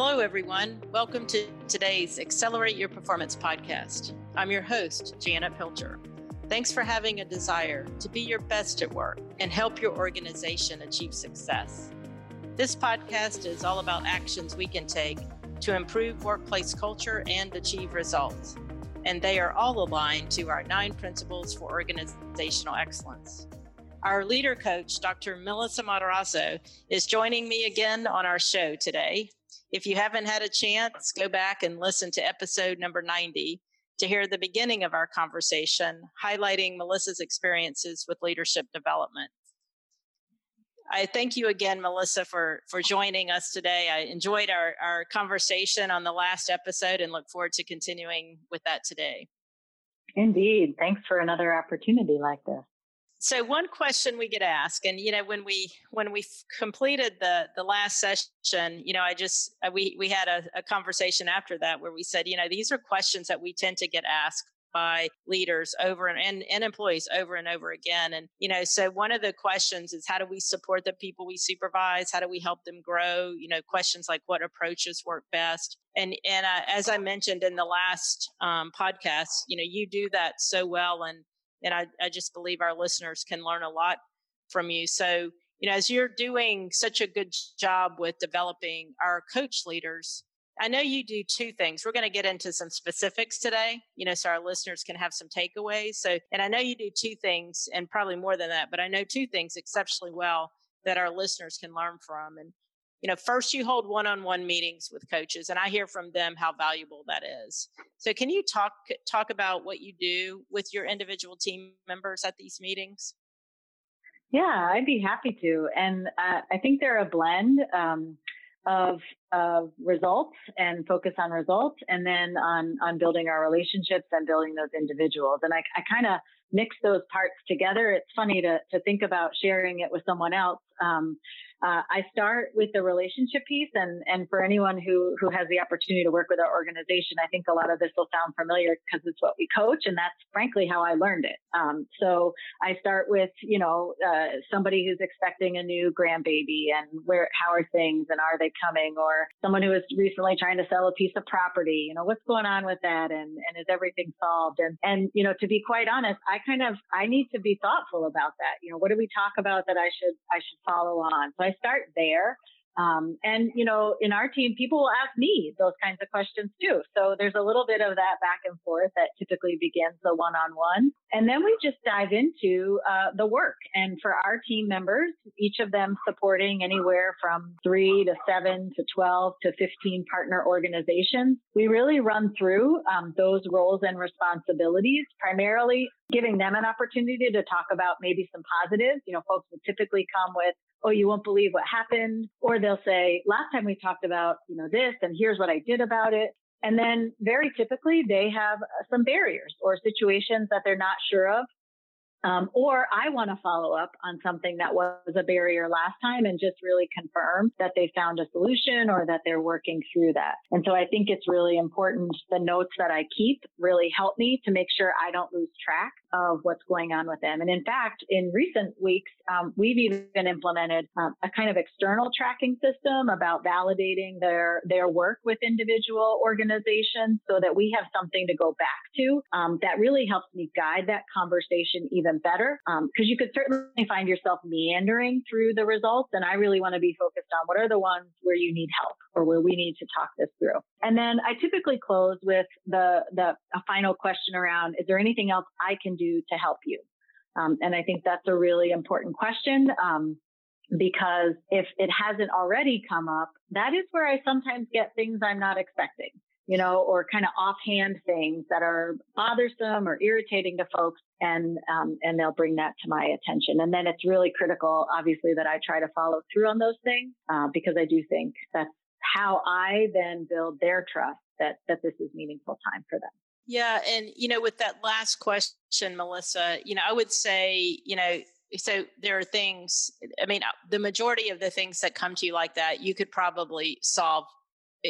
Hello, everyone. Welcome to today's Accelerate Your Performance podcast. I'm your host, Janet Pilcher. Thanks for having a desire to be your best at work and help your organization achieve success. This podcast is all about actions we can take to improve workplace culture and achieve results. And they are all aligned to our nine principles for organizational excellence. Our leader coach, Dr. Melissa Matarazzo, is joining me again on our show today. If you haven't had a chance, go back and listen to episode number 90 to hear the beginning of our conversation, highlighting Melissa's experiences with leadership development. I thank you again, Melissa, for, for joining us today. I enjoyed our, our conversation on the last episode and look forward to continuing with that today. Indeed. Thanks for another opportunity like this so one question we get asked and you know when we when we completed the the last session you know i just uh, we we had a, a, conversation after that where we said you know these are questions that we tend to get asked by leaders over and, and, and employees over and over again. And you know so one of the questions is how do we support the people we supervise? How do we help them grow? You know questions like what approaches work best? And and uh, as i mentioned in the last um, podcast you know you do that so well and and I, I just believe our listeners can learn a lot from you. So, you know, as you're doing such a good job with developing our coach leaders, I know you do two things. We're going to get into some specifics today, you know, so our listeners can have some takeaways. So, and I know you do two things and probably more than that, but I know two things exceptionally well that our listeners can learn from. And you know, first you hold one-on-one meetings with coaches and I hear from them how valuable that is. So can you talk talk about what you do with your individual team members at these meetings? Yeah, I'd be happy to. And uh, I think they're a blend um, of, of results and focus on results and then on, on building our relationships and building those individuals. And I, I kind of mix those parts together. It's funny to, to think about sharing it with someone else. Um, uh, I start with the relationship piece, and and for anyone who who has the opportunity to work with our organization, I think a lot of this will sound familiar because it's what we coach, and that's frankly how I learned it. Um, so I start with you know uh, somebody who's expecting a new grandbaby, and where how are things, and are they coming, or someone who is recently trying to sell a piece of property, you know what's going on with that, and and is everything solved, and and you know to be quite honest, I kind of I need to be thoughtful about that. You know what do we talk about that I should I should follow on. So start there. Um, and you know, in our team, people will ask me those kinds of questions too. So there's a little bit of that back and forth that typically begins the one-on-one, and then we just dive into uh, the work. And for our team members, each of them supporting anywhere from three to seven to twelve to fifteen partner organizations, we really run through um, those roles and responsibilities, primarily giving them an opportunity to talk about maybe some positives. You know, folks will typically come with oh, you won't believe what happened. Or they'll say, last time we talked about, you know, this and here's what I did about it. And then very typically they have uh, some barriers or situations that they're not sure of. Um, or I want to follow up on something that was a barrier last time and just really confirm that they found a solution or that they're working through that. And so I think it's really important. The notes that I keep really help me to make sure I don't lose track of what's going on with them. And in fact, in recent weeks, um, we've even implemented um, a kind of external tracking system about validating their their work with individual organizations, so that we have something to go back to. Um, that really helps me guide that conversation even better, because um, you could certainly find yourself meandering through the results, and I really want to be focused on what are the ones where you need help or where we need to talk this through. And then I typically close with the the a final question around: Is there anything else I can do to help you? Um, and I think that's a really important question. Um, because if it hasn't already come up, that is where I sometimes get things I'm not expecting, you know, or kind of offhand things that are bothersome or irritating to folks. And, um, and they'll bring that to my attention. And then it's really critical, obviously, that I try to follow through on those things, uh, because I do think that's how I then build their trust that, that this is meaningful time for them. Yeah. And, you know, with that last question, Melissa, you know, I would say, you know, so there are things, I mean, uh, the majority of the things that come to you like that, you could probably solve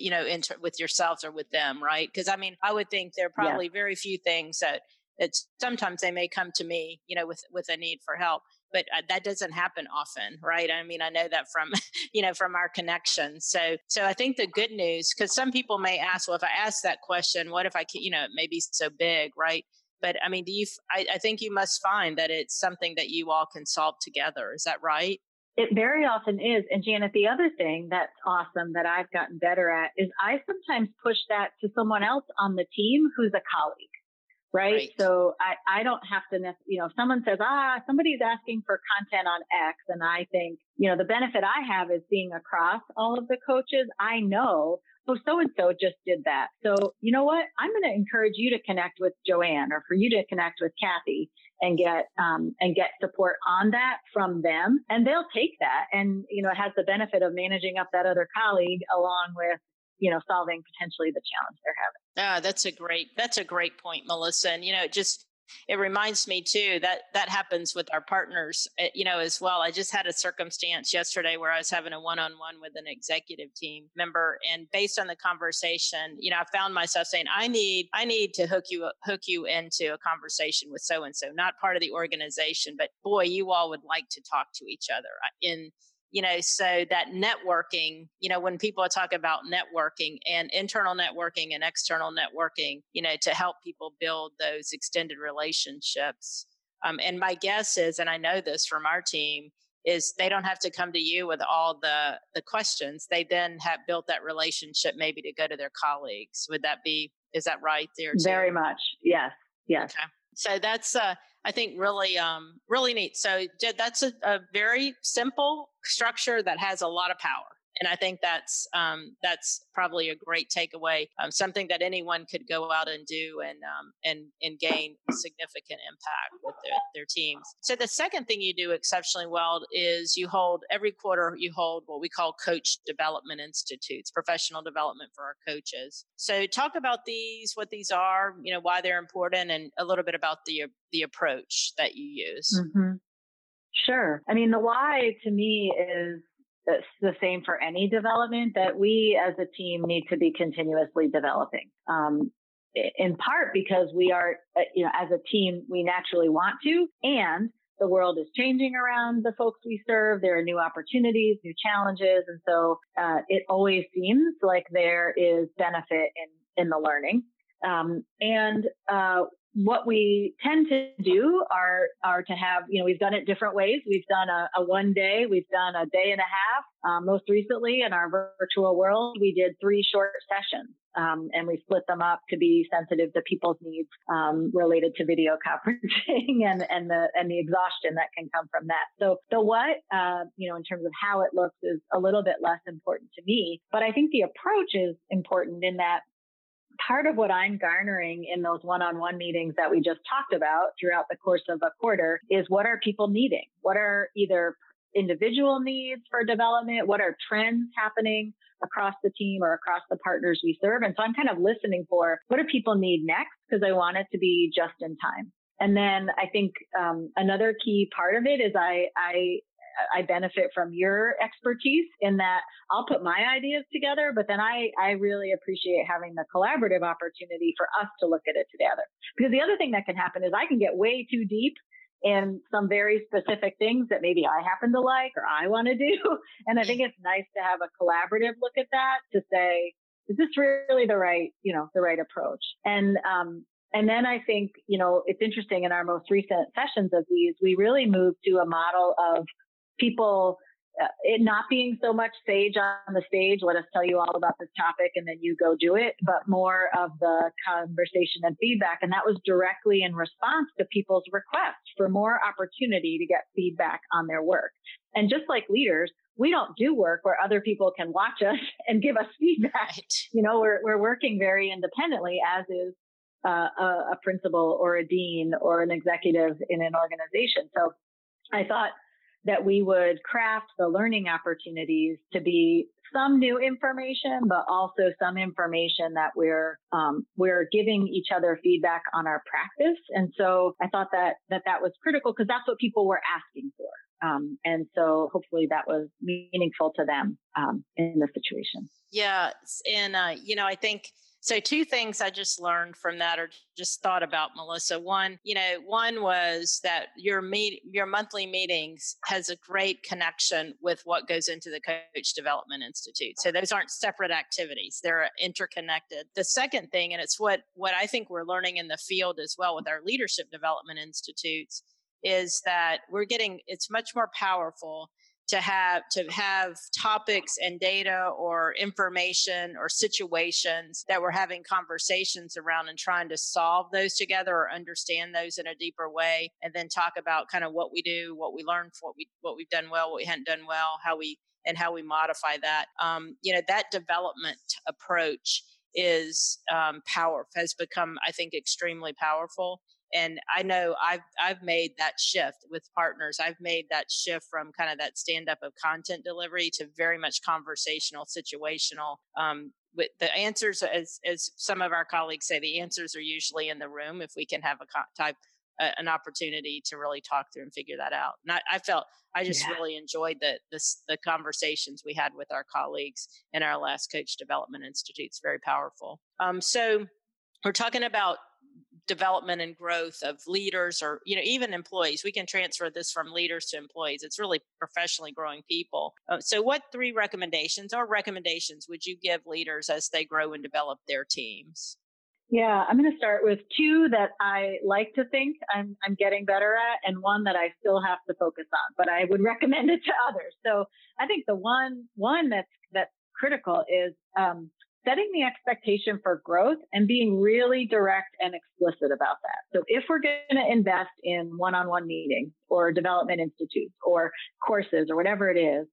you know inter- with yourselves or with them right because i mean i would think there are probably yeah. very few things that that sometimes they may come to me you know with with a need for help but uh, that doesn't happen often, right? I mean, I know that from, you know, from our connection. So, so I think the good news, because some people may ask, well, if I ask that question, what if I, can, you know, it may be so big, right? But I mean, do you? I, I think you must find that it's something that you all can solve together. Is that right? It very often is. And Janet, the other thing that's awesome that I've gotten better at is I sometimes push that to someone else on the team who's a colleague. Right? right. So I, I don't have to, you know, if someone says, ah, somebody's asking for content on X. And I think, you know, the benefit I have is being across all of the coaches. I know oh, so and so just did that. So, you know what? I'm going to encourage you to connect with Joanne or for you to connect with Kathy and get, um, and get support on that from them. And they'll take that. And, you know, it has the benefit of managing up that other colleague along with, you know, solving potentially the challenge they're having. Ah, that's a great, that's a great point, Melissa. And, you know, just, it reminds me too that that happens with our partners eh, you know as well. I just had a circumstance yesterday where i was having a one-on-one with an executive team member and based on the conversation you know i found myself saying i need i need to hook you hook you into a conversation with so and so not part of the organization but boy you all would like to talk to each other in you know so that networking you know when people talk about networking and internal networking and external networking you know to help people build those extended relationships. Um, and my guess is and i know this from our team is they don't have to come to you with all the the questions. They then have built that relationship maybe to go to their colleagues. Would that be is that right there too? very much. Yes. Yes. Okay. So that's uh I think really, um, really neat. So that's a, a very simple structure that has a lot of power and I think that's um, that's probably a great takeaway, um, something that anyone could go out and do and um, and and gain significant impact with their, their teams. So the second thing you do exceptionally well is you hold every quarter you hold what we call coach development institutes, professional development for our coaches. So talk about these, what these are, you know, why they're important, and a little bit about the the approach that you use. Mm-hmm. Sure. I mean, the why to me is it's the same for any development that we as a team need to be continuously developing. Um, in part because we are, uh, you know, as a team, we naturally want to, and the world is changing around the folks we serve. There are new opportunities, new challenges, and so uh, it always seems like there is benefit in in the learning. Um, and uh, what we tend to do are are to have you know we've done it different ways. We've done a, a one day we've done a day and a half um, most recently in our virtual world we did three short sessions um, and we split them up to be sensitive to people's needs um, related to video conferencing and and the and the exhaustion that can come from that. So the what uh, you know in terms of how it looks is a little bit less important to me but i think the approach is important in that part of what I'm garnering in those one-on-one meetings that we just talked about throughout the course of a quarter is what are people needing? What are either individual needs for development? What are trends happening across the team or across the partners we serve? And so I'm kind of listening for what do people need next? Because I want it to be just in time. And then I think um, another key part of it is I, I I benefit from your expertise in that I'll put my ideas together, but then I, I really appreciate having the collaborative opportunity for us to look at it together. Because the other thing that can happen is I can get way too deep in some very specific things that maybe I happen to like or I want to do. And I think it's nice to have a collaborative look at that to say, is this really the right, you know, the right approach? And, um, and then I think, you know, it's interesting in our most recent sessions of these, we really moved to a model of people uh, it not being so much sage on the stage, let us tell you all about this topic and then you go do it, but more of the conversation and feedback. And that was directly in response to people's requests for more opportunity to get feedback on their work. And just like leaders, we don't do work where other people can watch us and give us feedback. Right. You know, we're, we're working very independently, as is uh, a, a principal or a dean or an executive in an organization. So I thought that we would craft the learning opportunities to be some new information, but also some information that we're um, we're giving each other feedback on our practice. And so I thought that that that was critical because that's what people were asking for. Um, and so hopefully that was meaningful to them um, in the situation. Yeah, and uh, you know I think So, two things I just learned from that or just thought about, Melissa. One, you know, one was that your meet your monthly meetings has a great connection with what goes into the Coach Development Institute. So those aren't separate activities; they're interconnected. The second thing, and it's what what I think we're learning in the field as well with our leadership development institutes, is that we're getting it's much more powerful to have to have topics and data or information or situations that we're having conversations around and trying to solve those together or understand those in a deeper way and then talk about kind of what we do what we learned what we what we've done well what we hadn't done well how we and how we modify that. Um, you know that development approach is um, power has become i think extremely powerful and i know i've i've made that shift with partners. I've made that shift from kind of that stand up of content delivery to very much conversational situational um, with the answers as as some of our colleagues say the answers are usually in the room if we can have a type uh, an opportunity to really talk through and figure that out. And i, I felt i just yeah. really enjoyed the, the the conversations we had with our colleagues in our last coach development institute it's very powerful. Um, so we're talking about development and growth of leaders or you know even employees we can transfer this from leaders to employees it's really professionally growing people uh, so what three recommendations or recommendations would you give leaders as they grow and develop their teams yeah, I'm going to start with two that I like to think I'm, I'm getting better at, and one that I still have to focus on. But I would recommend it to others. So I think the one one that's that's critical is um, setting the expectation for growth and being really direct and explicit about that. So if we're going to invest in one-on-one meetings or development institutes or courses or whatever it is,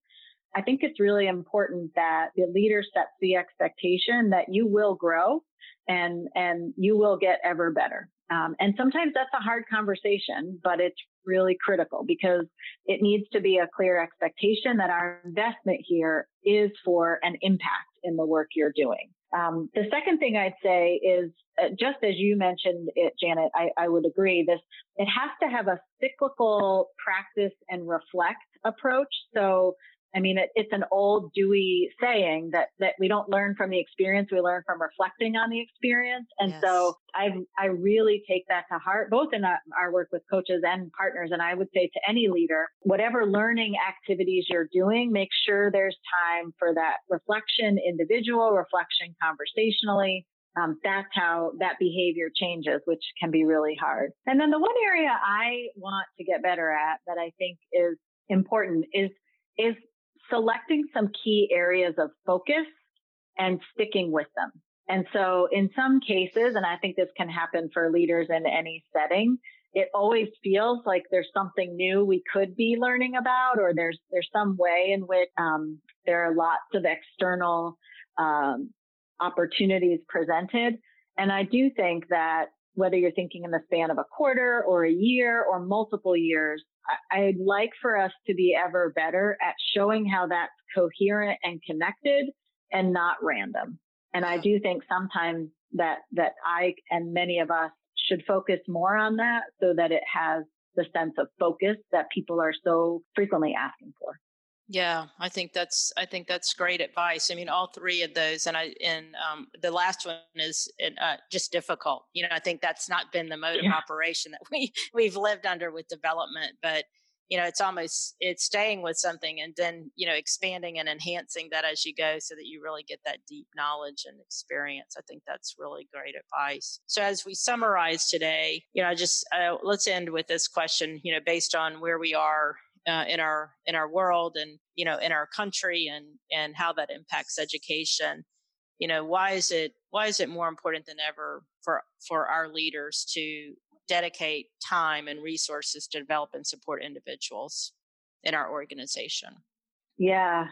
I think it's really important that the leader sets the expectation that you will grow and, and you will get ever better. Um, and sometimes that's a hard conversation, but it's really critical because it needs to be a clear expectation that our investment here is for an impact in the work you're doing. Um, the second thing I'd say is uh, just as you mentioned it, Janet, I, I would agree. This it has to have a cyclical practice and reflect approach. So I mean, it, it's an old Dewey saying that that we don't learn from the experience, we learn from reflecting on the experience. And yes. so I I really take that to heart, both in our, our work with coaches and partners. And I would say to any leader, whatever learning activities you're doing, make sure there's time for that reflection, individual reflection, conversationally. Um, that's how that behavior changes, which can be really hard. And then the one area I want to get better at that I think is important is is selecting some key areas of focus and sticking with them. And so in some cases, and I think this can happen for leaders in any setting, it always feels like there's something new we could be learning about, or there's there's some way in which um, there are lots of external um, opportunities presented. And I do think that whether you're thinking in the span of a quarter or a year or multiple years, I'd like for us to be ever better at showing how that's coherent and connected and not random. And I do think sometimes that, that I and many of us should focus more on that so that it has the sense of focus that people are so frequently asking for. Yeah, I think that's I think that's great advice. I mean, all three of those, and I and um, the last one is uh, just difficult. You know, I think that's not been the mode yeah. of operation that we we've lived under with development, but you know, it's almost it's staying with something and then you know expanding and enhancing that as you go, so that you really get that deep knowledge and experience. I think that's really great advice. So as we summarize today, you know, just uh, let's end with this question. You know, based on where we are uh, in our in our world and you know in our country and and how that impacts education you know why is it why is it more important than ever for for our leaders to dedicate time and resources to develop and support individuals in our organization? Yeah.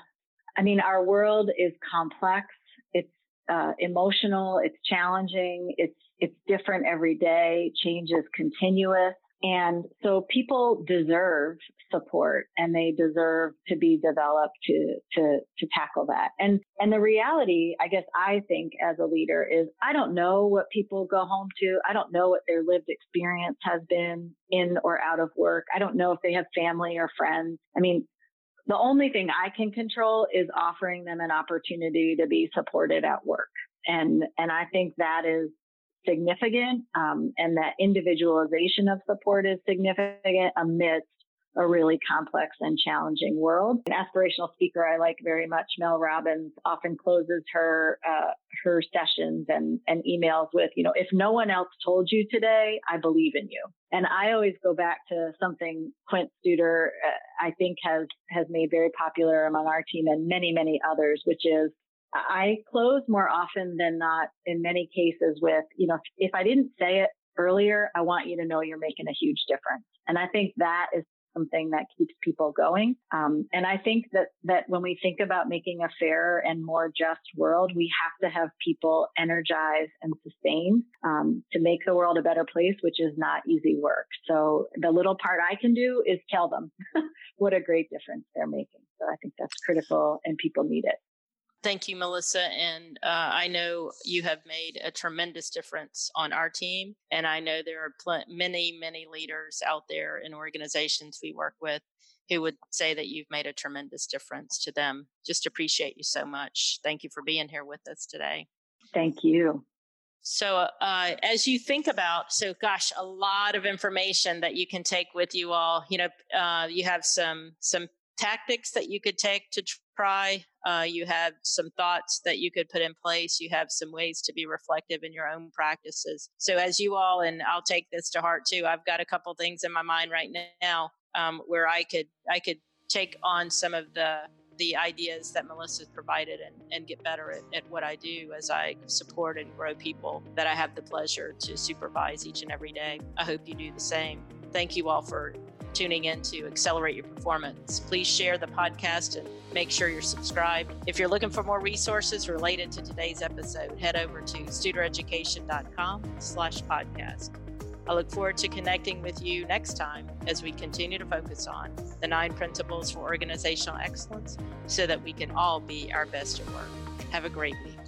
I mean our world is complex. It's uh, emotional it's challenging it's it's different every day change is continuous and so people deserve support and they deserve to be developed to, to, to tackle that. And, and the reality, I guess I think as a leader is I don't know what people go home to. I don't know what their lived experience has been in or out of work. I don't know if they have family or friends. I mean, the only thing I can control is offering them an opportunity to be supported at work. And, and I think that is significant. Um, and that individualization of support is significant amidst a really complex and challenging world. An aspirational speaker I like very much, Mel Robbins, often closes her uh, her sessions and, and emails with, you know, if no one else told you today, I believe in you. And I always go back to something Quint Studer, uh, I think has has made very popular among our team and many many others, which is I close more often than not in many cases with, you know, if I didn't say it earlier, I want you to know you're making a huge difference. And I think that is something that keeps people going. Um, and I think that that when we think about making a fairer and more just world, we have to have people energized and sustained um, to make the world a better place, which is not easy work. So the little part I can do is tell them what a great difference they're making. So I think that's critical, and people need it. Thank you, Melissa. And uh, I know you have made a tremendous difference on our team. And I know there are pl- many, many leaders out there in organizations we work with who would say that you've made a tremendous difference to them. Just appreciate you so much. Thank you for being here with us today. Thank you. So, uh, as you think about, so gosh, a lot of information that you can take with you all. You know, uh, you have some some tactics that you could take to try. Uh, you have some thoughts that you could put in place. You have some ways to be reflective in your own practices. So, as you all, and I'll take this to heart too. I've got a couple things in my mind right now um, where I could I could take on some of the the ideas that Melissa provided and, and get better at, at what I do as I support and grow people that I have the pleasure to supervise each and every day. I hope you do the same. Thank you all for tuning in to accelerate your performance. Please share the podcast and make sure you're subscribed. If you're looking for more resources related to today's episode, head over to studereducation.com slash podcast. I look forward to connecting with you next time as we continue to focus on the nine principles for organizational excellence so that we can all be our best at work. Have a great week.